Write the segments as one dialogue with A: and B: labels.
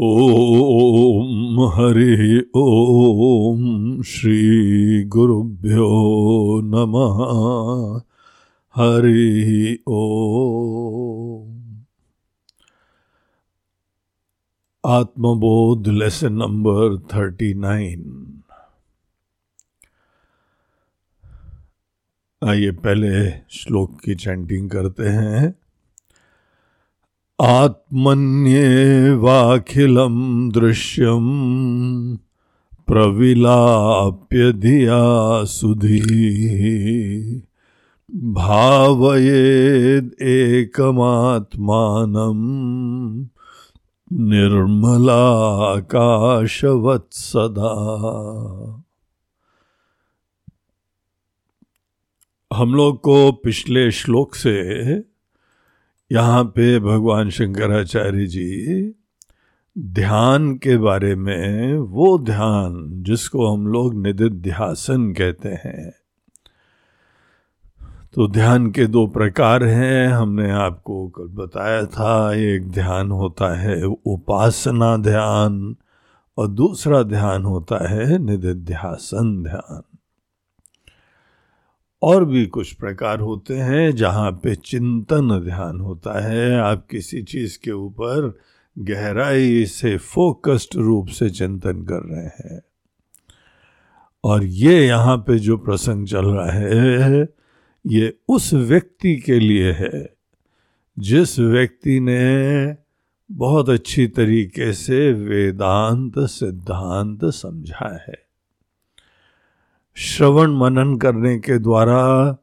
A: ॐ हरिः ॐ श्रीगुरुभ्यो नमः। हरिः ॐ आत्मबोध लेसन नंबर थर्टी नाइन। आइए पहले श्लोक की चैंटिंग करते हैं। आत्मन्येवाखिलं दृश्यं प्रविलाप्य धिया सुधीः भावयेदेकमात्मानं निर्मलाकाशवत् सदा हम लोग को पिछले श्लोक से यहाँ पे भगवान शंकराचार्य जी ध्यान के बारे में, वो ध्यान जिसको हम लोग निधिध्यासन कहते हैं। तो ध्यान के दो प्रकार हैं, हमने आपको कल बताया था। एक ध्यान होता है उपासना ध्यान और दूसरा ध्यान होता है निधिध्यासन ध्यान। और भी कुछ प्रकार होते हैं जहाँ पे चिंतन ध्यान होता है। आप किसी चीज़ के ऊपर गहराई से फोकस्ड रूप से चिंतन कर रहे हैं। और ये यहाँ पे जो प्रसंग चल रहा है, ये उस व्यक्ति के लिए है, जिस व्यक्ति ने बहुत अच्छी तरीके से वेदांत सिद्धांत समझा है। श्रवण मनन करने के द्वारा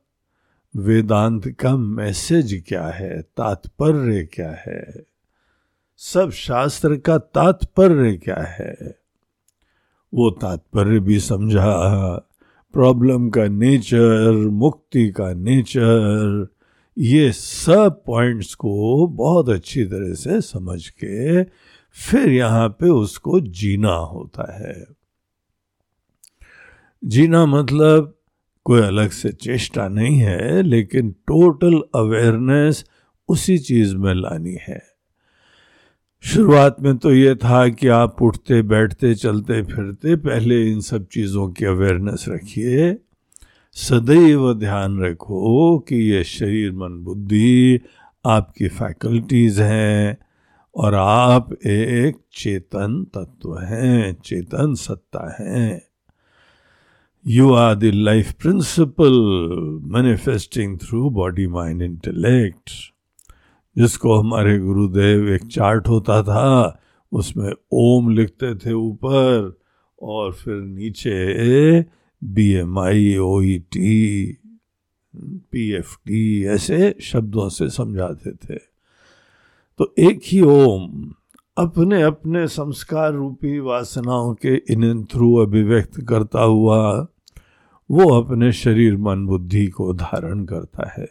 A: वेदांत का मैसेज क्या है? तात्पर्य क्या है? सब शास्त्र का तात्पर्य क्या है? वो तात्पर्य भी समझा। प्रॉब्लम का नेचर, मुक्ति का नेचर, ये सब पॉइंट्स को बहुत अच्छी तरह से समझ के फिर यहाँ पे उसको जीना होता है। जीना मतलब कोई अलग से चेष्टा नहीं है, लेकिन टोटल अवेयरनेस उसी चीज़ में लानी है। शुरुआत में तो ये था कि आप उठते, बैठते, चलते, फिरते, पहले इन सब चीज़ों की अवेयरनेस रखिए। सदैव ध्यान रखो कि ये शरीर, मन, बुद्धि आपकी फैकल्टीज हैं और आप एक चेतन तत्व हैं, चेतन सत्ता हैं। You are the life principle manifesting through body, mind, intellect. जिसको हमारे गुरुदेव एक चार्ट होता था, उसमें ओम लिखते थे ऊपर और फिर नीचे B M I O T P F T ऐसे शब्दों से समझाते थे तो एक ही ओम, अपने अपने संस्कार रूपी वासनाओं के इन थ्रू अभिव्यक्त करता हुआ वो अपने शरीर मन बुद्धि को धारण करता है।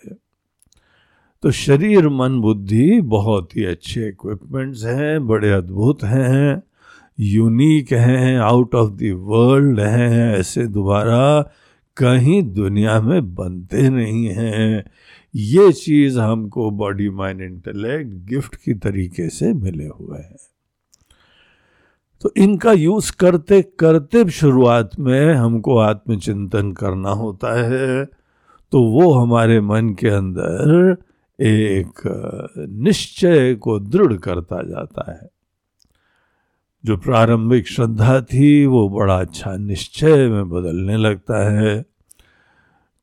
A: तो शरीर मन बुद्धि बहुत ही अच्छे इक्विपमेंट्स हैं, बड़े अद्भुत हैं यूनिक हैं आउट ऑफ़ द वर्ल्ड हैं, ऐसे दोबारा कहीं दुनिया में बनते नहीं हैं। ये चीज़ हमको बॉडी माइंड इंटेलेक्ट गिफ्ट की तरीके से मिले हुए हैं। तो इनका यूज़ करते करते शुरुआत में हमको आत्मचिंतन करना होता है। तो वो हमारे मन के अंदर एक निश्चय को दृढ़ करता जाता है। जो प्रारंभिक श्रद्धा थी, वो बड़ा अच्छा निश्चय में बदलने लगता है।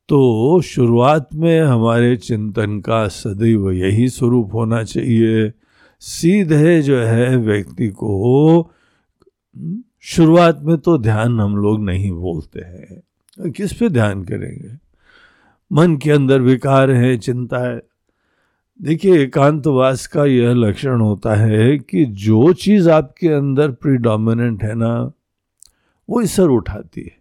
A: तो शुरुआत में हमारे चिंतन का सदैव यही स्वरूप होना चाहिए। सीधे जो है व्यक्ति को शुरुआत में तो ध्यान हम लोग नहीं बोलते हैं। किस पे ध्यान करेंगे? मन के अंदर विकार है, चिंता है। देखिए, एकांतवास का यह लक्षण होता है कि जो चीज़ आपके अंदर प्रीडोमिनेंट है ना, वो इसर उठाती है।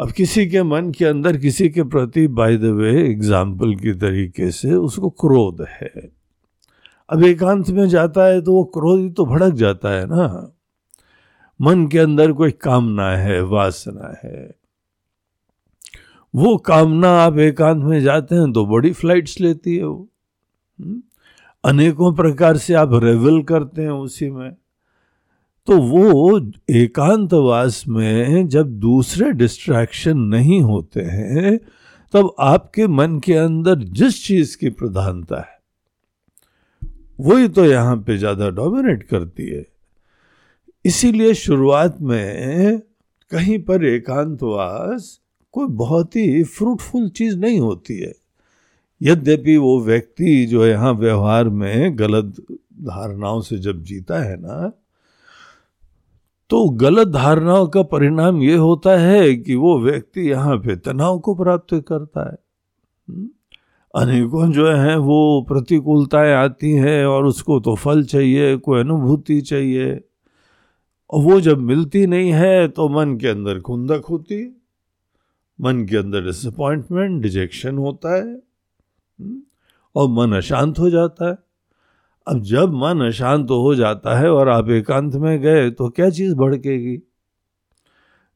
A: अब किसी के मन के अंदर, किसी के प्रति बाय द वे एग्ज़ाम्पल के तरीके से उसको क्रोध है। अब एकांत में जाता है तो वो क्रोध ही तो भड़क जाता है ना। मन के अंदर कोई कामना है, वासना है। वो कामना आप एकांत में जाते हैं तो बड़ी फ्लाइट्स लेती है वो। हम्म? अनेकों प्रकार से आप रेवल करते हैं उसी में। तो वो एकांतवास में जब दूसरे डिस्ट्रैक्शन नहीं होते हैं, तब आपके मन के अंदर जिस चीज़ की प्रधानता है, वही तो यहाँ पे ज़्यादा डोमिनेट करती है। इसीलिए शुरुआत में कहीं पर एकांतवास कोई बहुत ही फ्रूटफुल चीज़ नहीं होती है। यद्यपि वो व्यक्ति जो यहाँ व्यवहार में गलत धारणाओं से जब जीता है ना तो गलत धारणाओं का परिणाम ये होता है कि वो व्यक्ति यहाँ पे तनाव को प्राप्त करता है। हम्म? अनेकों जो है, वो प्रतिकूलताएँ आती हैं और उसको तो फल चाहिए, कोई अनुभूति चाहिए। और वो जब मिलती नहीं है तो मन के अंदर खुंदक होती है। मन के अंदर डिसअपॉइंटमेंट डिजेक्शन होता है। हम्म? और मन अशांत हो जाता है। अब जब मन अशांत हो जाता है और आप एकांत में गए तो क्या चीज़ भड़केगी?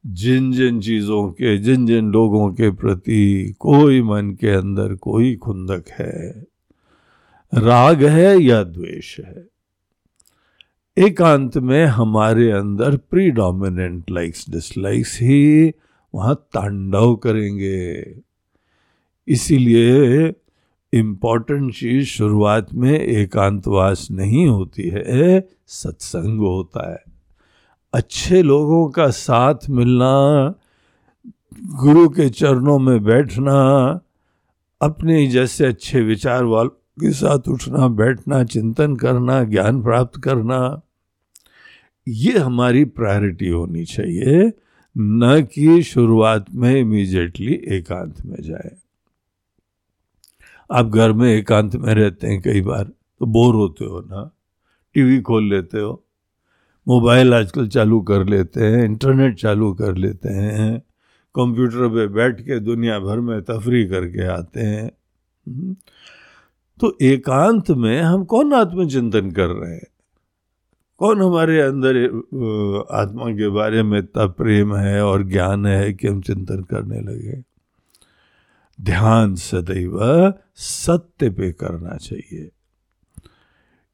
A: जिन जिन चीज़ों के, जिन जिन लोगों के प्रति कोई मन के अंदर कोई खुंदक है। राग है या द्वेष है? एकांत में हमारे अंदर प्री प्रीडोमिनेंट लाइक्स डिसलाइक्स ही वहाँ तांडव करेंगे। इसीलिए इंपॉर्टेंट चीज़ शुरुआत में एकांतवास नहीं होती है, सत्संग होता है। अच्छे लोगों का साथ मिलना, गुरु के चरणों में बैठना, अपने जैसे अच्छे विचार वालों के साथ उठना, बैठना, चिंतन करना, ज्ञान प्राप्त करना ये हमारी प्रायोरिटी होनी चाहिए न कि शुरुआत में इमीजिएटली एकांत में जाए। आप घर में एकांत में रहते हैं कई बार तो बोर होते हो ना? टीवी खोल लेते हो। मोबाइल आजकल चालू कर लेते हैं इंटरनेट चालू कर लेते हैं कंप्यूटर पे बैठ के दुनिया भर में तफरी करके आते हैं। हम्म। तो एकांत में हम कौन आत्मचिंतन कर रहे हैं? कौन हमारे अंदर आत्मा के बारे में इतना प्रेम है और ज्ञान है कि हम चिंतन करने लगे? ध्यान सदैव सत्य पे करना चाहिए।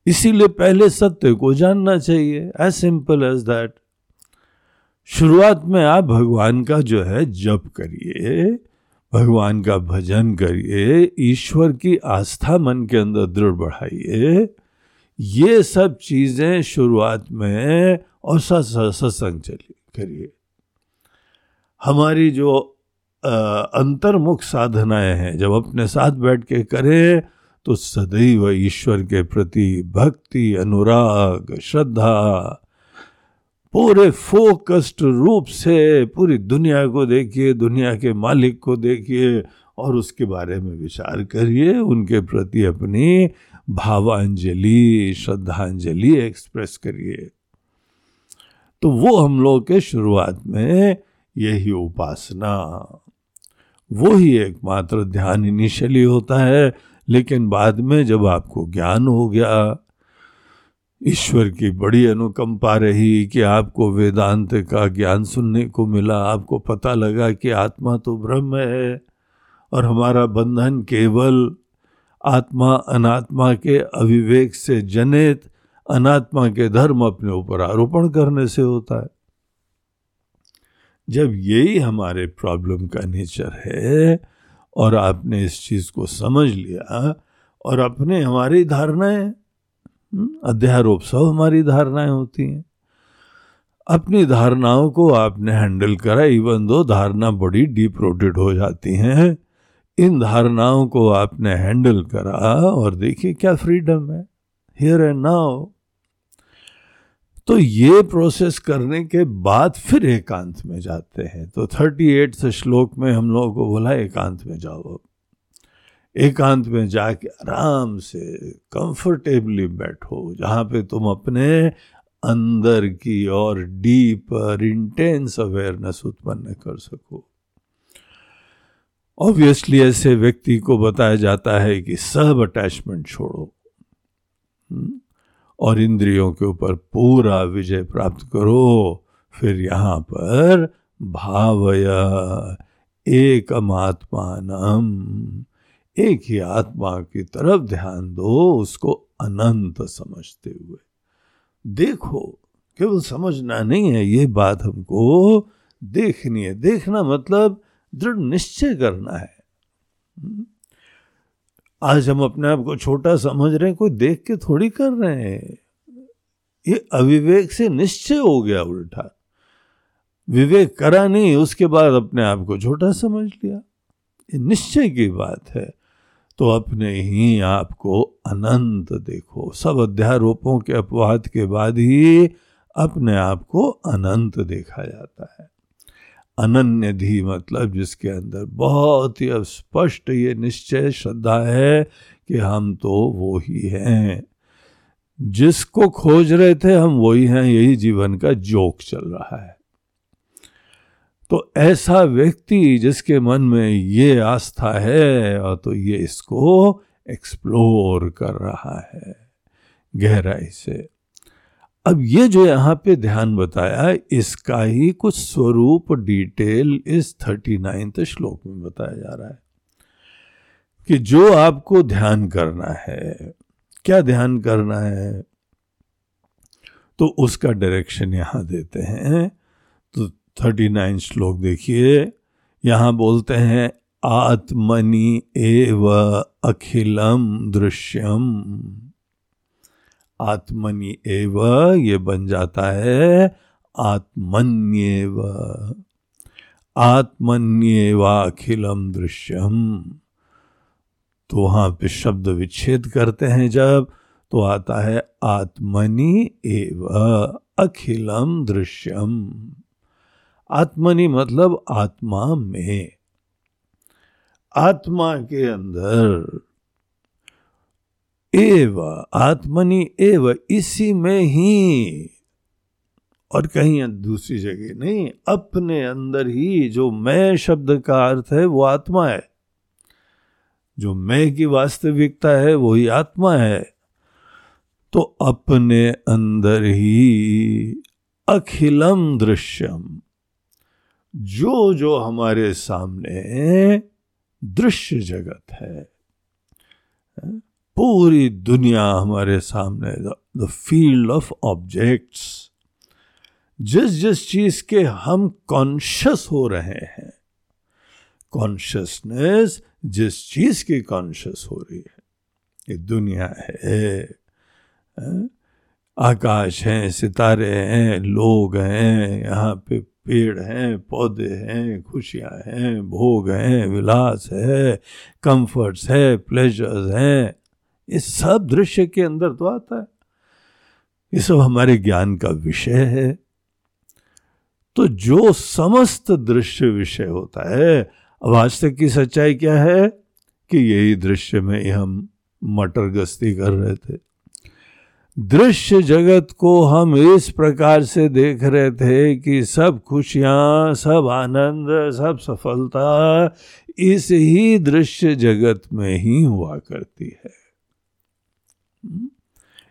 A: इसीलिए पहले सत्य को जानना चाहिए एज सिंपल एज दैट शुरुआत में आप भगवान का जो है जप करिए, भगवान का भजन करिए, ईश्वर की आस्था मन के अंदर दृढ़ बढ़ाइए। ये सब चीज़ें शुरुआत में और सत्संग चलिए करिए। हमारी जो अंतर्मुख साधनाएँ हैं, जब अपने साथ बैठ के करें तो सदैव ईश्वर के प्रति भक्ति, अनुराग, श्रद्धा, पूरे फोकस्ड रूप से पूरी दुनिया को देखिए, दुनिया के मालिक को देखिए और उसके बारे में विचार करिए, उनके प्रति अपनी भावांजलि, श्रद्धांजलि एक्सप्रेस करिए। तो वो हम लोग के शुरुआत में यही उपासना। वो ही एकमात्र ध्यान इनिशियली होता है, लेकिन बाद में जब आपको ज्ञान हो गया, ईश्वर की बड़ी अनुकंपा रही कि आपको वेदांत का ज्ञान सुनने को मिला, आपको पता लगा कि आत्मा तो ब्रह्म है, और हमारा बंधन केवल आत्मा अनात्मा के अविवेक से जनित अनात्मा के धर्म अपने ऊपर आरोपण करने से होता है। जब यही हमारे प्रॉब्लम का नेचर है और आपने इस चीज़ को समझ लिया और अपने हमारी धारणाएँ हम्म, अध्यारोप सब हमारी धारणाएँ होती हैं। अपनी धारणाओं को आपने हैंडल करा इवन दो धारणा बड़ी डीप रोटेड हो जाती हैं। इन धारणाओं को आपने हैंडल करा और देखिए क्या फ्रीडम है। हियर एंड नाउ तो ये प्रोसेस करने के बाद फिर एकांत में जाते हैं। तो थर्टी एट श्लोक में हम लोगों को बोला, एकांत में जाओ। एकांत में जाके आराम से कंफर्टेबली बैठो, जहाँ पे तुम अपने अंदर की और डीपर इंटेंस अवेयरनेस उत्पन्न कर सको। ऑब्वियसली ऐसे व्यक्ति को बताया जाता है कि सब अटैचमेंट छोड़ो। हम्म? और इंद्रियों के ऊपर पूरा विजय प्राप्त करो। फिर यहाँ पर भावय एक आत्मान एक ही आत्मा की तरफ़ ध्यान दो, उसको अनंत समझते हुए। देखो, केवल समझना नहीं है, ये बात हमको देखनी है। देखना मतलब दृढ़ निश्चय करना है? आज हम अपने आप को छोटा समझ रहे हैं, कोई देख के थोड़ी कर रहे हैं। ये अविवेक से निश्चय हो गया उल्टा। विवेक करा नहीं, उसके बाद अपने आप को छोटा समझ लिया। ये निश्चय की बात है। तो अपने ही आप को अनंत देखो। सब अध्यारोपों के अपवाद के बाद ही अपने आप को अनंत देखा जाता है। अनन्य धी मतलब जिसके अंदर बहुत ही स्पष्ट ये निश्चय श्रद्धा है कि हम तो वो ही हैं। जिसको खोज रहे थे हम वही हैं, यही जीवन का जोक चल रहा है। तो ऐसा व्यक्ति जिसके मन में ये आस्था है, और तो ये इसको एक्सप्लोर कर रहा है, गहराई से। अब ये जो यहाँ पे ध्यान बताया इसका ही कुछ स्वरूप डिटेल इस थर्टी नाइन्थ श्लोक में बताया जा रहा है कि जो आपको ध्यान करना है, क्या ध्यान करना है तो उसका डायरेक्शन यहाँ देते हैं। तो थर्टी नाइन श्लोक देखिए, यहाँ बोलते हैं, आत्मनि एव अखिलम दृश्यम। आत्मनि एव ये बन जाता है। आत्मन्येव। आत्मन्येवा अखिलम दृश्यम। तो वहाँ पे शब्द विच्छेद करते हैं जब तो आता है आत्मनि एव अखिलम दृश्यम। आत्मनि मतलब आत्मा में। आत्मा के अंदर एव आत्मनि एव इसी में ही। और कहीं दूसरी जगह नहीं, अपने अंदर ही जो मैं शब्द का अर्थ है, वो आत्मा है। जो मैं की वास्तविकता है वही आत्मा है। तो अपने अंदर ही अखिलम दृश्यम। जो जो हमारे सामने दृश्य जगत है? पूरी दुनिया हमारे सामने द फ़ील्ड ऑफ़ ऑब्जेक्ट्स जिस जिस चीज़ के हम कॉन्शियस हो रहे हैं कॉन्शियसनेस जिस चीज़ की कॉन्शियस हो रही है, ये दुनिया है। आकाश हैं, सितारे हैं, लोग हैं, यहाँ पे पेड़ हैं, पौधे हैं, खुशियाँ हैं, भोग हैं, विलास है कंफर्ट्स है प्लेजर्स हैं। ये सब दृश्य के अंदर तो आता है। ये सब हमारे ज्ञान का विषय है। तो जो समस्त दृश्य विषय होता है, अब आज तक की सच्चाई क्या है? कि यही दृश्य में ही हम मटर गस्ती कर रहे थे। दृश्य जगत को हम इस प्रकार से देख रहे थे कि सब खुशियाँ, सब आनंद, सब सफलता इस ही दृश्य जगत में ही हुआ करती है।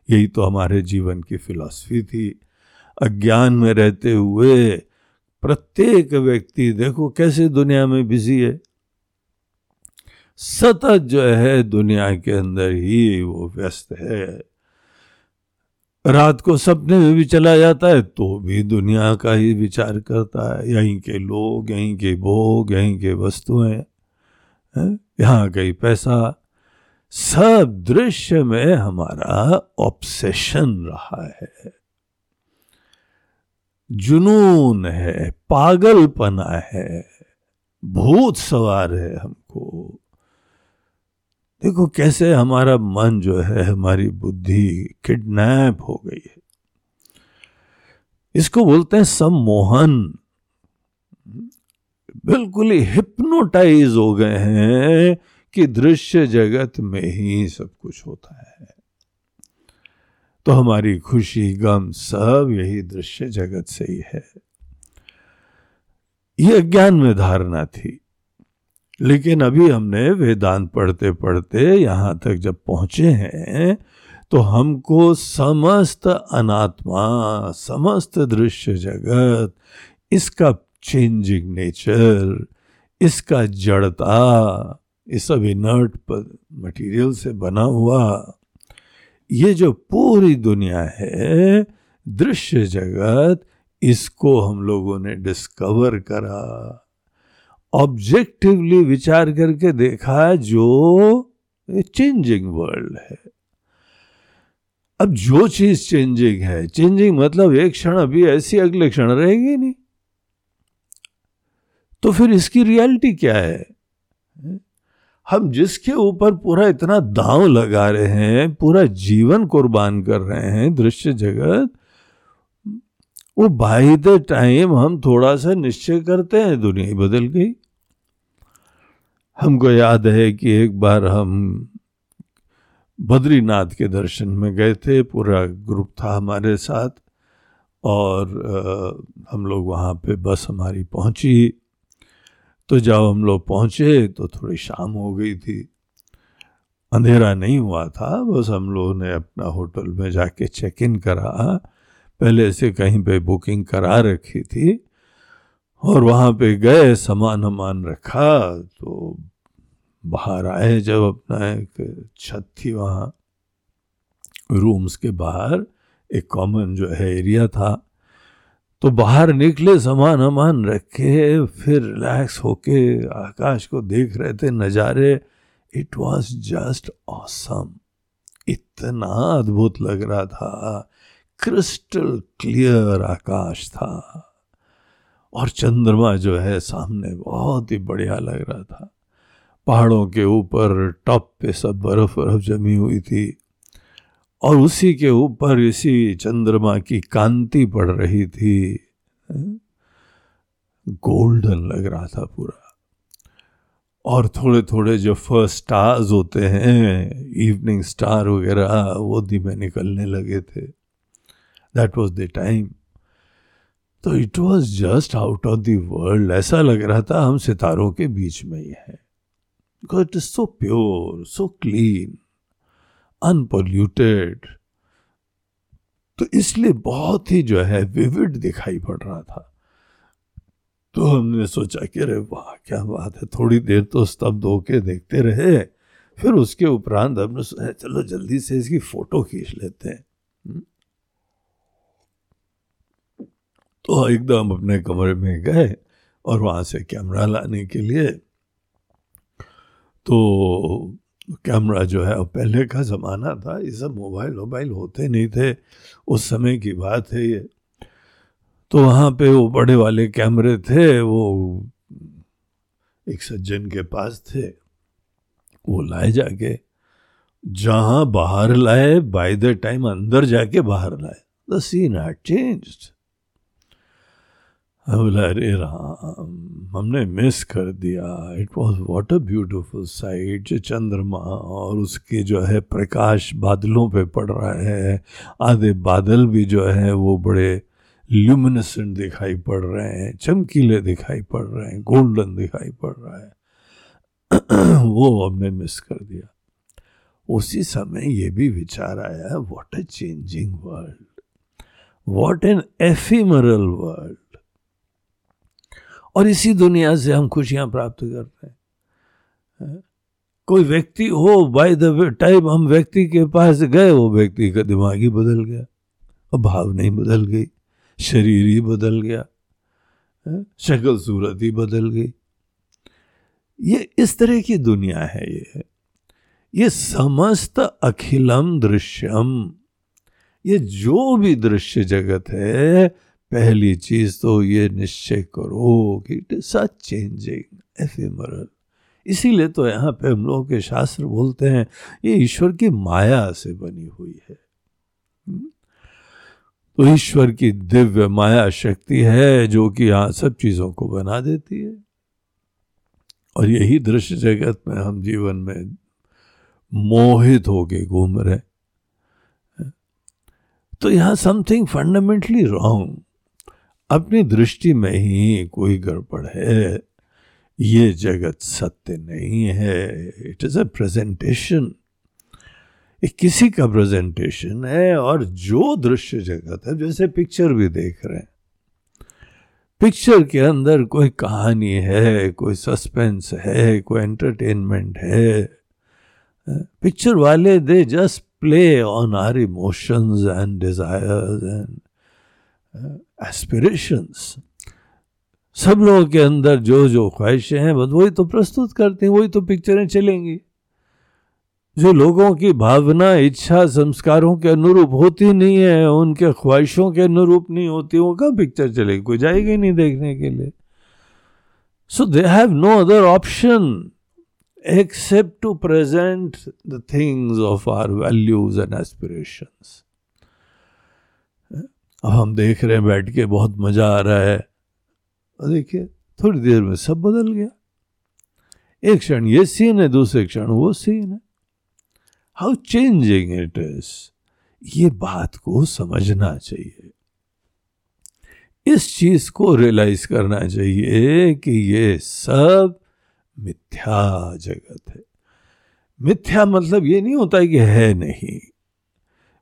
A: यही तो हमारे जीवन की फिलॉसफी थी। अज्ञान में रहते हुए प्रत्येक व्यक्ति, देखो कैसे दुनिया में बिज़ी है। सतत जो है दुनिया के अंदर ही वो व्यस्त है। रात को सपने में भी चला जाता है तो भी दुनिया का ही विचार करता है। यहीं के लोग, यहीं के भोग, यहीं के वस्तुएँ यहाँ कहीं पैसा सब दृश्य में हमारा ऑब्सेशन रहा है। जुनून है, पागलपना है, भूत सवार है हमको। देखो कैसे हमारा मन जो है, हमारी बुद्धि किडनैप हो गई है। इसको बोलते हैं सम्मोहन। बिल्कुल ही हिप्नोटाइज हो गए हैं। कि दृश्य जगत में ही सब कुछ होता है। तो हमारी खुशी, गम सब यही दृश्य जगत से ही है। यह अज्ञान में धारणा थी, लेकिन अभी हमने वेदांत पढ़ते पढ़ते यहाँ तक जब पहुँचे हैं तो हमको समस्त अनात्मा, समस्त दृश्य जगत, इसका चेंजिंग नेचर इसका जड़ता ये सब इनर्ट मटेरियल से बना हुआ, ये जो पूरी दुनिया है, दृश्य जगत, इसको हम लोगों ने डिस्कवर करा। ऑब्जेक्टिवली विचार करके देखा जो चेंजिंग वर्ल्ड है। अब जो चीज़ चेंजिंग है चेंजिंग मतलब एक क्षण अभी ऐसी अगले क्षण रहेगी नहीं। तो फिर इसकी रियलिटी क्या है? हम जिसके ऊपर पूरा इतना दांव लगा रहे हैं, पूरा जीवन कुर्बान कर रहे हैं दृश्य जगत, वो बाई द टाइम हम थोड़ा सा निश्चय करते हैं, दुनिया ही बदल गई। हमको याद है कि एक बार हम बद्रीनाथ के दर्शन में गए थे, पूरा ग्रुप था हमारे साथ, और हम लोग वहाँ पे बस हमारी पहुँची। तो जब हम लोग पहुँचे तो थोड़ी शाम हो गई थी। अंधेरा नहीं हुआ था, बस हम लोगों ने अपना होटल में जाके चेक इन करा। पहले से कहीं पे बुकिंग करा रखी थी और वहाँ पे गए सामान हमान रखा तो बाहर आए जब अपना एक छत थी वहाँ। रूम्स के बाहर एक कॉमन जो है एरिया था। तो बाहर निकले, सामान अमान रखे, फिर रिलैक्स होके आकाश को देख रहे थे नज़ारे। इट वॉज़ जस्ट ऑसम इतना अद्भुत लग रहा था। क्रिस्टल क्लियर आकाश था। और चंद्रमा जो है सामने बहुत ही बढ़िया लग रहा था। पहाड़ों के ऊपर टॉप पे सब बर्फ़ बर्फ़ जमी हुई थी। और उसी के ऊपर इसी चंद्रमा की कांति पड़ रही थी। गोल्डन लग रहा था पूरा। और थोड़े थोड़े जो फ़र्स्ट स्टार्स होते हैं इवनिंग स्टार वगैरह वो धीमे निकलने लगे थे। दैट वॉज़ द टाइम तो it was just out of the world ऐसा लग रहा था हम सितारों के बीच में ही है। Because it is so pure so clean, unpolluted. तो इसलिए बहुत ही जो है विविड दिखाई पड़ रहा था तो हमने सोचा कि अरे वाह, क्या बात है थोड़ी देर तो स्तब्ध होके देखते रहे फिर उसके उपरांत हमने सोचा चलो, जल्दी से इसकी फ़ोटो खींच लेते हैं हम्म। तो एकदम अपने कमरे में गए और वहाँ से कैमरा लाने के लिए तो कैमरा जो है पहले का ज़माना था, ये सब मोबाइल वोबाइल होते नहीं थे, उस समय की बात है ये। तो वहाँ पे वो बड़े वाले कैमरे थे, वो एक सज्जन के पास थे, वो लाए जाके, जहाँ बाहर लाए बाय द टाइम अंदर जाके बाहर लाए द सीन हैड चेंज्ड बोला अरे राम हमने मिस कर दिया। It was what a beautiful sight चंद्रमा और उसके जो है प्रकाश बादलों पे पड़ रहा है। आधे बादल भी जो है वो बड़े ल्यूमिनेसेंट दिखाई पड़ रहे हैं, चमकीले दिखाई पड़ रहे हैं गोल्डन दिखाई पड़ रहा है। वो हमने मिस कर दिया। उसी समय ये भी विचार आया what a changing world what an ephemeral world और इसी दुनिया से हम खुशियाँ प्राप्त करते हैं। कोई व्यक्ति हो बाय द टाइम हम व्यक्ति के पास गए, वो व्यक्ति का दिमाग ही बदल गया, और भाव नहीं बदल गई, शरीर ही बदल गया शक्ल सूरत ही बदल गई। ये इस तरह की दुनिया है ये। ये समस्त अखिलम दृश्यम। ये जो भी दृश्य जगत है पहली चीज़ तो ये निश्चय करो कि it is such changing ephemeral इसीलिए तो यहाँ पे हम लोगों के शास्त्र बोलते हैं, ये ईश्वर की माया से बनी हुई है। हम्म? तो ईश्वर की दिव्य माया शक्ति है जो कि यहाँ सब चीज़ों को बना देती है। और यही दृश्य जगत में हम जीवन में मोहित होके घूम रहे तो यहाँ समथिंग फंडामेंटली रॉन्ग अपनी दृष्टि में ही कोई गड़बड़ है। ये जगत सत्य नहीं है। इट इज़ अ प्रेजेंटेशन किसी का प्रेजेंटेशन है और जो दृश्य जगत है, जैसे पिक्चर भी देख रहे हैं। पिक्चर के अंदर कोई कहानी है, कोई सस्पेंस है, कोई एंटरटेनमेंट है। पिक्चर वाले they just play on our emotions and desires and uh, aspirations. सब लोगों के अंदर जो जो ख्वाहिशें हैं बस वही तो प्रस्तुत करते हैं वही तो पिक्चरें चलेंगी। जो लोगों की भावना इच्छा संस्कारों के अनुरूप होती नहीं है उनके ख्वाहिशों के अनुरूप नहीं होती वो कब पिक्चर चलेगी? कोई जाएगी नहीं देखने के लिए। So they have no other option except to present the things of our values and aspirations अब हम देख रहे हैं, बैठ के बहुत मज़ा आ रहा है। देखिए, थोड़ी देर में सब बदल गया। एक क्षण ये सीन है, दूसरे क्षण वो सीन है। हाउ चेंजिंग इट इज़ ये बात को समझना चाहिए। इस चीज़ को रियलाइज़ करना चाहिए कि ये सब मिथ्या जगत है। मिथ्या मतलब ये नहीं होता है कि है नहीं।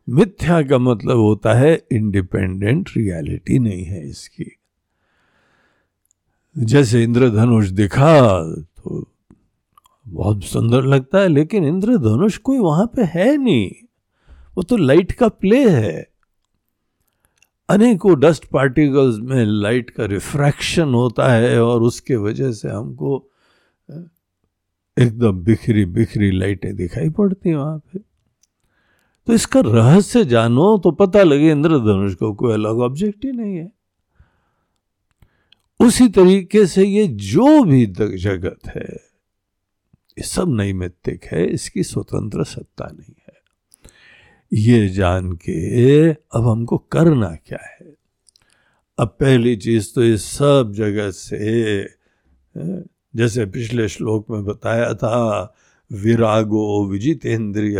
A: मिथ्या का मतलब होता है इंडिपेंडेंट रियलिटी नहीं है इसकी। जैसे इंद्रधनुष दिखा तो बहुत सुंदर लगता है, लेकिन इंद्रधनुष कोई वहाँ पे है नहीं। वो तो लाइट का प्ले है। अनेकों डस्ट पार्टिकल्स में लाइट का रिफ्रैक्शन होता है और उसके वजह से हमको एकदम बिखरी बिखरी लाइटें दिखाई पड़ती हैं वहाँ पे। तो इसका रहस्य जानो तो पता लगे इंद्रधनुष को कोई अलग ऑब्जेक्ट ही नहीं है। उसी तरीके से ये जो भी जगत है, ये सब नैमित्तिक है, इसकी स्वतंत्र सत्ता नहीं है। ये जान के अब हमको करना क्या है? अब पहली चीज़ तो इस सब जगत से जैसे पिछले श्लोक में बताया था, विरागो विजितेंद्रिय।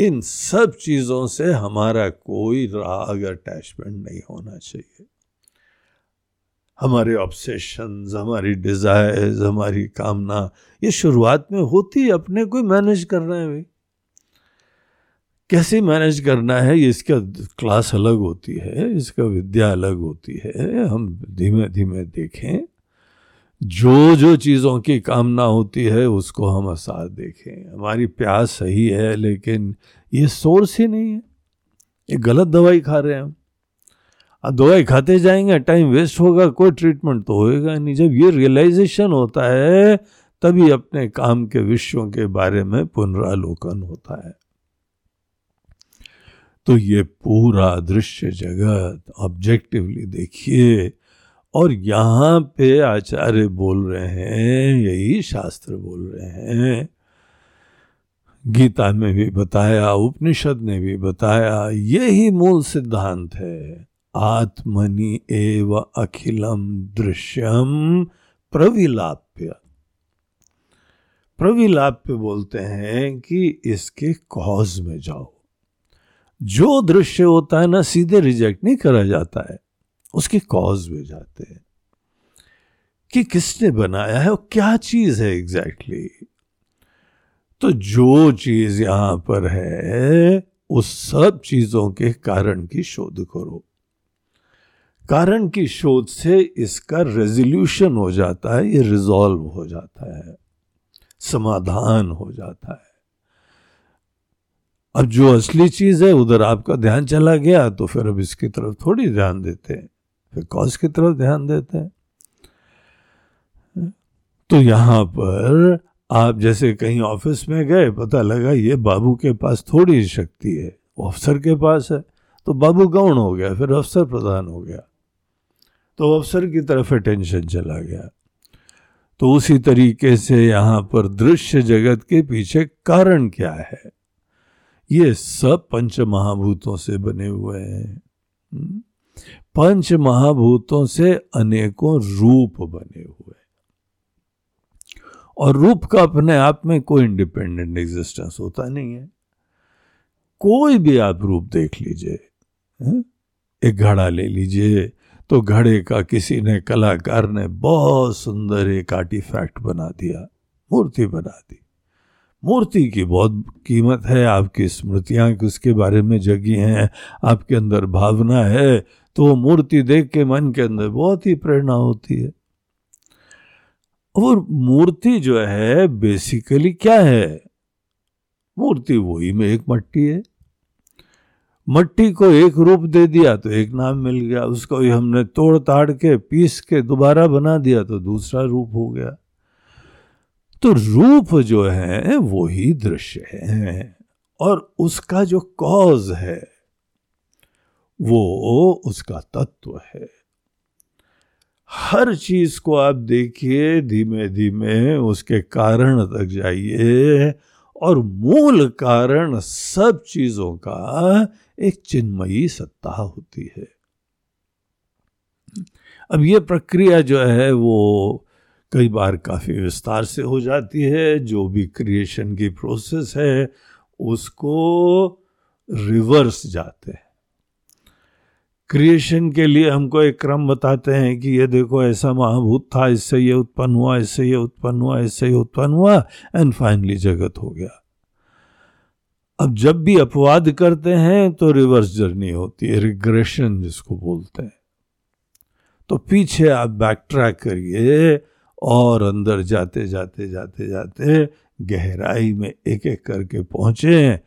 A: इन सब चीज़ों से हमारा कोई राग अटैचमेंट नहीं होना चाहिए। हमारे ऑब्सेशन हमारी डिजायर्स हमारी कामना, ये शुरुआत में होती है, अपने को मैनेज करना है भाई। कैसे मैनेज करना है इसका क्लास अलग होती है, इसका विद्या अलग होती है, हम धीमे धीमे देखें। जो जो चीज़ों की कामना होती है, उसको हम साथ देखें। हमारी प्यास सही है, लेकिन ये सोर्स ही नहीं है। ये गलत दवाई खा रहे हैं हम। अब दवाई खाते जाएँगे, टाइम वेस्ट होगा, कोई ट्रीटमेंट तो होएगा नहीं। जब ये रियलाइजेशन होता है, तभी अपने काम के विषयों के बारे में पुनरालोकन होता है। तो ये पूरा दृश्य जगत ऑब्जेक्टिवली देखिए और यहाँ पे आचार्य बोल रहे हैं, यही शास्त्र बोल रहे हैं। गीता में भी बताया, उपनिषद ने भी बताया, यही मूल सिद्धांत है। आत्मनि एव अखिलम दृश्यम प्रविलाप्य। प्रविलाप्य बोलते हैं कि इसके कॉज में जाओ। जो दृश्य होता है ना, सीधे रिजेक्ट नहीं करा जाता है। उसके कॉज में जाते हैं। कि किसने बनाया है और क्या चीज़ है एग्जैक्टली? तो जो चीज़ यहाँ पर है, उस सब चीज़ों के कारण की शोध करो। कारण की शोध से इसका रेजोल्यूशन हो जाता है, ये रिजॉल्व हो जाता है, समाधान हो जाता है। अब जो असली चीज़ है, उधर आपका ध्यान चला गया तो फिर अब इसकी तरफ़ थोड़ी ध्यान देते हैं। फिर कॉज की तरफ़ ध्यान देते हैं। तो यहाँ पर आप जैसे कहीं ऑफ़िस में गए, पता लगा ये बाबू के पास थोड़ी शक्ति है। वो अफसर के पास है। तो बाबू गौण हो गया, फिर अफसर प्रधान हो गया। तो अफसर की तरफ़ अटेंशन चला गया। तो उसी तरीके से यहाँ पर दृश्य जगत के पीछे कारण क्या है? ये सब पंच महाभूतों से बने हुए हैं। हम्म? पंच महाभूतों से अनेकों रूप बने हुए और रूप का अपने आप में कोई इंडिपेंडेंट एग्जिस्टेंस होता नहीं है। कोई भी आप रूप देख लीजिए एक घड़ा ले लीजिए तो घड़े का किसी ने कलाकार ने बहुत सुंदर एक आर्टिफैक्ट बना दिया, मूर्ति बना दी। मूर्ति की बहुत कीमत है, आपकी स्मृतियाँ उसके बारे में जगी हैं, आपके अंदर भावना है तो वो मूर्ति देख के मन के अंदर बहुत ही प्रेरणा होती है। और मूर्ति जो है बेसिकली क्या है? मूर्ति वही में एक मट्टी है। मट्टी को एक रूप दे दिया तो एक नाम मिल गया। उसको ही हमने तोड़ ताड़ के, पीस के दोबारा बना दिया तो दूसरा रूप हो गया। तो रूप जो है वो ही दृश्य है। और उसका जो कॉज है वो उसका तत्व है। हर चीज़ को आप देखिए, धीमे धीमे उसके कारण तक जाइए और मूल कारण सब चीज़ों का एक चिन्मयी सत्ता होती है। अब ये प्रक्रिया जो है वो कई बार काफ़ी विस्तार से हो जाती है। जो भी क्रिएशन की प्रोसेस है, उसको रिवर्स जाते हैं। क्रिएशन के लिए हमको एक क्रम बताते हैं कि ये देखो, ऐसा महाभूत था, इससे ये उत्पन्न हुआ, इससे ये उत्पन्न हुआ, इससे ये उत्पन्न हुआ एंड फाइनली जगत हो गया। अब जब भी अपवाद करते हैं तो रिवर्स जर्नी होती है रिग्रेशन जिसको बोलते हैं। तो पीछे आप बैक ट्रैक करिए और अंदर जाते जाते जाते जाते गहराई में एक एक करके पहुँचे।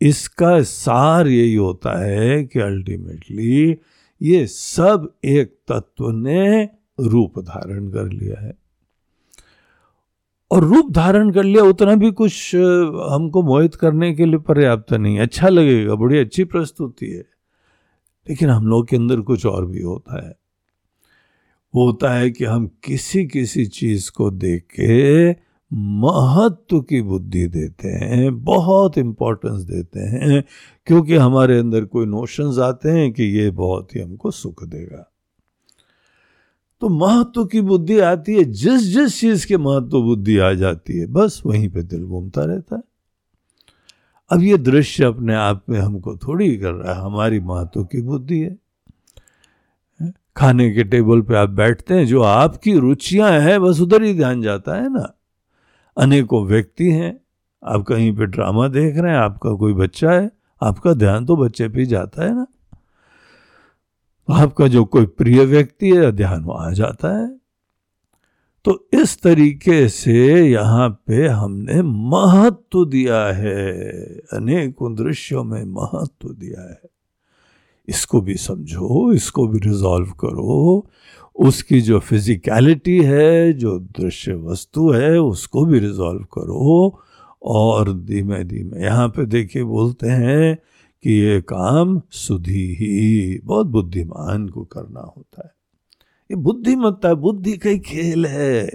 A: इसका सार यही होता है कि अल्टीमेटली ये सब एक तत्व ने रूप धारण कर लिया है। और रूप धारण कर लिया उतना भी कुछ हमको मोहित करने के लिए पर्याप्त नहीं अच्छा लगेगा, बड़ी अच्छी प्रस्तुति है। लेकिन हम लोग के अंदर कुछ और भी होता है। वो होता है कि हम किसी किसी चीज़ को देख के महत्व की बुद्धि देते हैं, बहुत इंपॉर्टेंस देते हैं, क्योंकि हमारे अंदर कोई नोशंस आते हैं कि ये बहुत ही हमको सुख देगा। तो महत्व की बुद्धि आती है, जिस जिस चीज़ के महत्व बुद्धि आ जाती है, बस वहीं पे दिल घूमता रहता है। अब ये दृश्य अपने आप में हमको थोड़ी कर रहा है, हमारी महत्व की बुद्धि है। खाने के टेबल पे आप बैठते हैं, जो आपकी रुचियाँ हैं, बस उधर ही ध्यान जाता है ना। अनेकों व्यक्ति हैं, आप कहीं पे ड्रामा देख रहे हैं, आपका कोई बच्चा है, आपका ध्यान तो बच्चे पे जाता है ना। आपका जो कोई प्रिय व्यक्ति है, ध्यान वहाँ जाता है। तो इस तरीके से यहाँ पे हमने महत्व दिया है, अनेकों दृश्यों में महत्व दिया है। इसको भी समझो, इसको भी रिजॉल्व करो उसकी जो फिजिकलिटी है, जो दृश्य वस्तु है, उसको भी रिजॉल्व करो। और धीमे धीमे, यहाँ पे देखिए बोलते हैं कि ये काम सुधी ही, बहुत बुद्धिमान को करना होता है। ये बुद्धिमत्ता, बुद्धि का ही खेल है।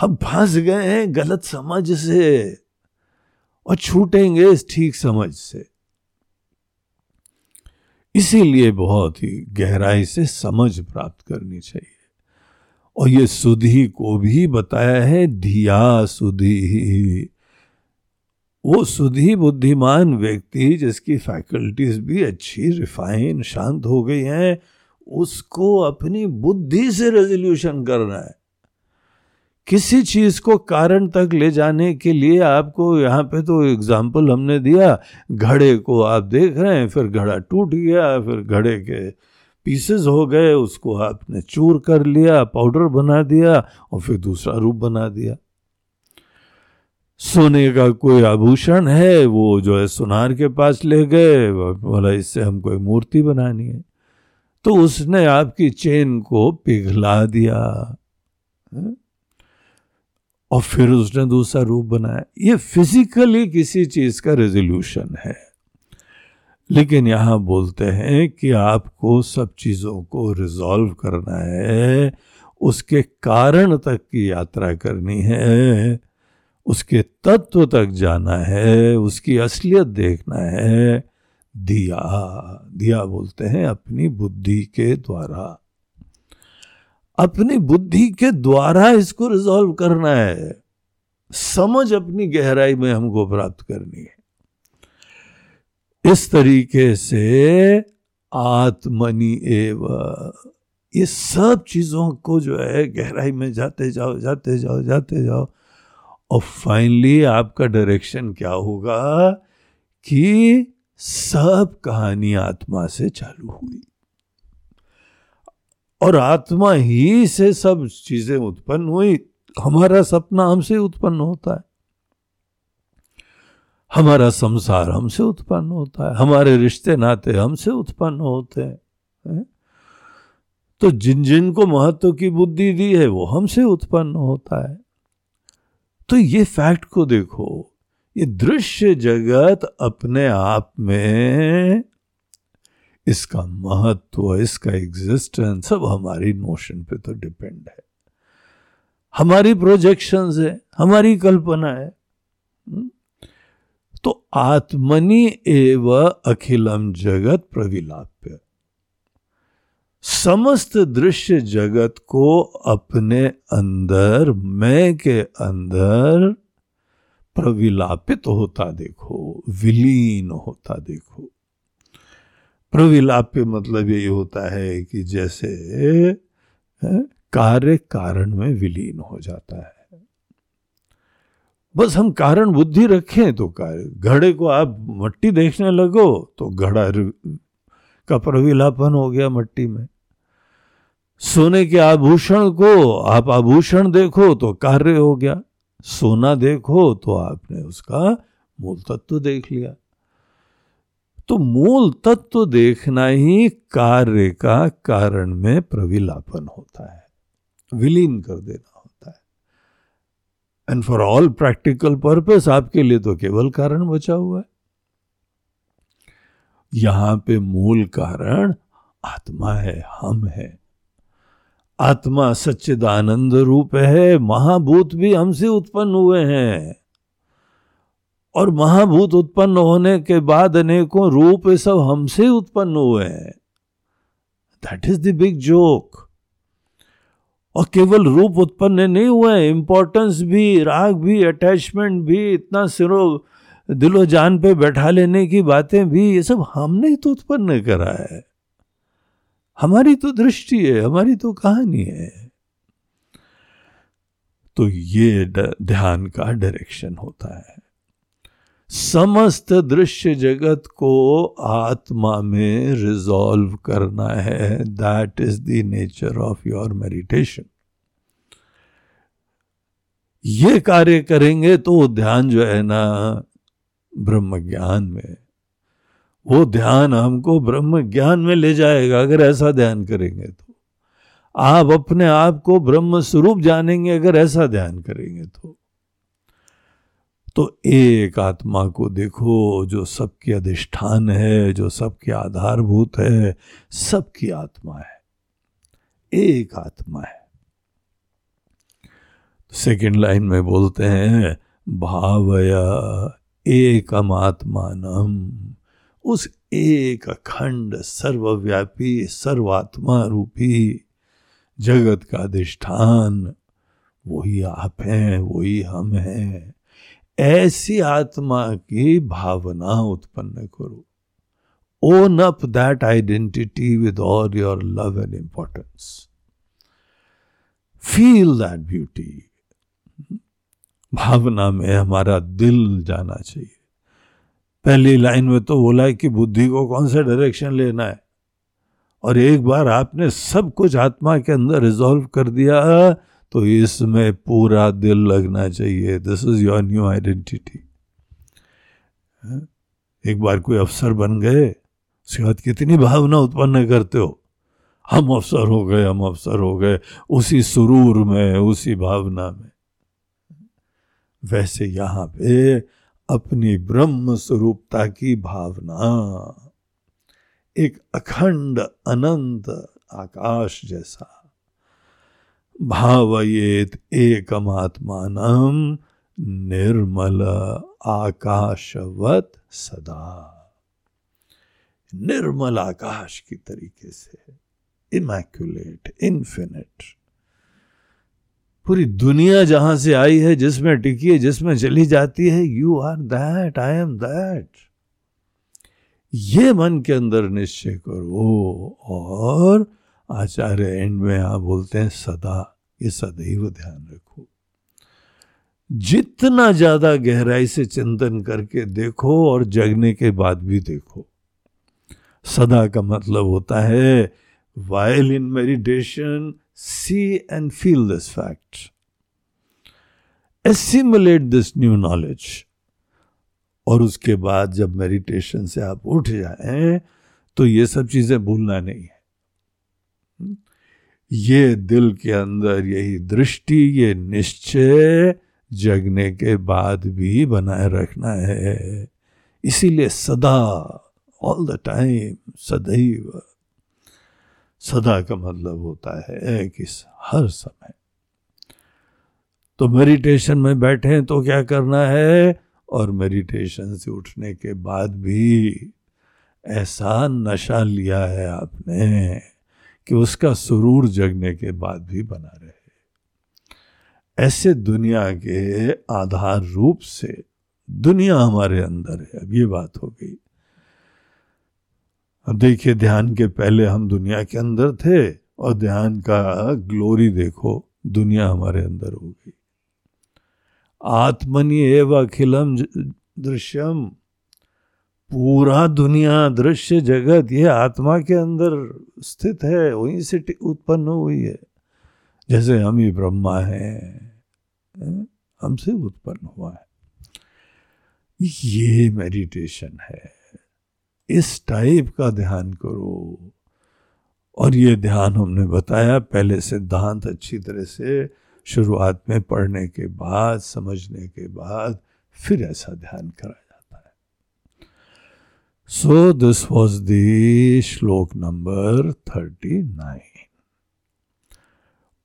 A: हम फंस गए हैं गलत समझ से और छूटेंगे इस ठीक समझ से। इसीलिए बहुत ही गहराई से समझ प्राप्त करनी चाहिए। और ये सुधी को भी बताया है, धिया सुधी। वो सुधी बुद्धिमान व्यक्ति जिसकी फैकल्टीज भी अच्छी, रिफाइन, शांत हो गई हैं, उसको अपनी बुद्धि से रेजोल्यूशन करना है। किसी चीज़ को कारण तक ले जाने के लिए आपको यहाँ पे तो एग्ज़ाम्पल हमने दिया, घड़े को आप देख रहे हैं, फिर घड़ा टूट गया, फिर घड़े के पीसेस हो गए, उसको आपने चूर कर लिया पाउडर बना दिया और फिर दूसरा रूप बना दिया। सोने का कोई आभूषण है, वो जो है सुनार के पास ले गए, बोला इससे हम कोई मूर्ति बनानी है। तो उसने आपकी चेन को पिघला दिया। है? और फिर उसने दूसरा रूप बनाया। ये फिजिकली किसी चीज़ का रेजोल्यूशन है। लेकिन यहाँ बोलते हैं कि आपको सब चीज़ों को रिजॉल्व करना है, उसके कारण तक की यात्रा करनी है, उसके तत्व तक जाना है, उसकी असलियत देखना है। दिया दिया बोलते हैं अपनी बुद्धि के द्वारा। अपनी बुद्धि के द्वारा इसको रिजॉल्व करना है। समझ अपनी गहराई में हमको प्राप्त करनी है। इस तरीके से आत्मनि एव। ये सब चीज़ों को जो है गहराई में जाते जाओ जाते जाओ जाते जाओ। और फाइनली आपका डायरेक्शन क्या होगा कि सब कहानी आत्मा से चालू हुई। और आत्मा ही से सब चीज़ें उत्पन्न हुई, हमारा सपना हमसे उत्पन्न होता है। हमारा संसार हमसे उत्पन्न होता है, हमारे रिश्ते नाते हमसे उत्पन्न होते हैं? तो जिन जिन को महत्व की बुद्धि दी है, वो हमसे उत्पन्न होता है। तो ये फैक्ट को देखो, ये दृश्य जगत अपने आप में इसका महत्व, इसका एग्जिस्टेंस सब हमारी नोशन पे तो डिपेंड है। हमारी प्रोजेक्शंस है, हमारी कल्पना है। हम्म? तो आत्मनि एव अखिलम जगत प्रविलाप्य। समस्त दृश्य जगत को अपने अंदर, मैं के अंदर प्रविलापित होता देखो, विलीन होता देखो। प्रविलाप्य मतलब यही होता है कि जैसे कार्य कारण में विलीन हो जाता है। बस हम कारण बुद्धि रखें तो कार्य, घड़े को आप मट्टी देखने लगो तो घड़ा का प्रविलापन हो गया मट्टी में। सोने के आभूषण को आप आभूषण देखो तो कार्य हो गया, सोना देखो तो आपने उसका मूल तत्व देख लिया। तो मूल तत्व देखना ही कार्य का कारण में प्रविलापन होता है, विलीन कर देना होता है। And for all practical purpose आपके लिए तो केवल कारण बचा हुआ है। यहाँ पे मूल कारण आत्मा है, हम है। आत्मा सच्चिदानंद रूप है, महाभूत भी हमसे उत्पन्न हुए हैं। और महाभूत उत्पन्न होने के बाद अनेकों रूप सब हमसे उत्पन्न हुए हैं। That is the big joke और केवल रूप उत्पन्न नहीं हुए इंपॉर्टेंस भी, राग भी अटैचमेंट भी, इतना सिरो दिलो जान पे बैठा लेने की बातें भी, ये सब हमने ही तो उत्पन्न करा है। हमारी तो दृष्टि है, हमारी तो कहानी है। तो ये ध्यान का डायरेक्शन होता है। समस्त दृश्य जगत को आत्मा में रिजॉल्व करना है। That is the nature of your meditation ये कार्य करेंगे तो ध्यान जो है ना ब्रह्म ज्ञान में, वो ध्यान हमको ब्रह्म ज्ञान में ले जाएगा अगर ऐसा ध्यान करेंगे तो। आप अपने आप को ब्रह्म स्वरूप जानेंगे अगर ऐसा ध्यान करेंगे तो। तो एक आत्मा को देखो जो सबके अधिष्ठान है, जो सबके आधारभूत है, सबकी आत्मा है। एक आत्मा है। सेकेंड लाइन में बोलते हैं, भावया एकम आत्मानम। उस एक अखंड, सर्वव्यापी, सर्वात्मा रूपी जगत का अधिष्ठान, वही आप हैं, वही हम हैं। ऐसी आत्मा की भावना उत्पन्न करो। Own up that identity with all your love and importance feel that beauty भावना में हमारा दिल जाना चाहिए। पहली लाइन में तो बोला है कि बुद्धि को कौन सा डायरेक्शन लेना है? और एक बार आपने सब कुछ आत्मा के अंदर रिजॉल्व कर दिया तो इसमें पूरा दिल लगना चाहिए। This is your new identity एक बार कोई अफसर बन गए, उसके बाद कितनी भावना उत्पन्न करते हो? हम अफसर हो गए, हम अफसर हो गए। उसी सुरूर में, उसी भावना में। वैसे यहाँ पे अपनी ब्रह्म स्वरूपता की भावना, एक अखंड अनंत आकाश जैसा भावयेत एकमात्मान निर्मल आकाशवत सदा। निर्मल आकाश की तरीके से इमैक्यूलेट इन्फिनिट पूरी दुनिया जहाँ से आई है, जिसमें टिकी है, जिसमें चली जाती है you are that I am that ये मन के अंदर निश्चय करो और आचार्य एंड में यहाँ बोलते हैं, सदा ये सदैव ध्यान रखो। जितना ज़्यादा गहराई से चिंतन करके देखो और जगने के बाद भी देखो। सदा का मतलब होता है while in meditation see and feel this fact assimilate this new knowledge और उसके बाद जब मेडिटेशन से आप उठ जाएँ तो ये सब चीज़ें भूलना नहीं है। ये दिल के अंदर यही दृष्टि, ये निश्चय जगने के बाद भी बनाए रखना है। इसीलिए सदा ऑल द टाइम सदैव, सदा का मतलब होता है कि हर समय। तो मेडिटेशन में बैठे तो क्या करना है? और मेडिटेशन से उठने के बाद भी ऐसा नशा लिया है आपने। कि उसका सुरूर जगने के बाद भी बना रहे। ऐसे दुनिया के आधार रूप से दुनिया हमारे अंदर है। अब ये बात हो गई। अब देखिए, ध्यान के पहले हम दुनिया के अंदर थे और ध्यान का ग्लोरी देखो, दुनिया हमारे अंदर हो गई। आत्मनि एव अखिलम दृश्यम। पूरा दुनिया दृश्य जगत, ये आत्मा के अंदर स्थित है, वहीं से उत्पन्न हुई है। जैसे हम ही ब्रह्मा हैं हमसे उत्पन्न हुआ है। ये मेडिटेशन है। इस टाइप का ध्यान करो। और ये ध्यान हमने बताया पहले सिद्धांत अच्छी तरह से, शुरुआत में पढ़ने के बाद, समझने के बाद, फिर ऐसा ध्यान करा जाता है so this was the shloka number thirty nine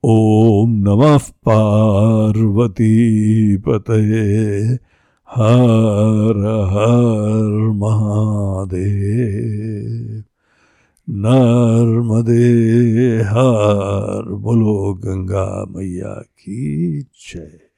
A: ओम नमः पार्वती पतये हर हर महादेव नर्मदे हर बोलो गंगा मैया की जय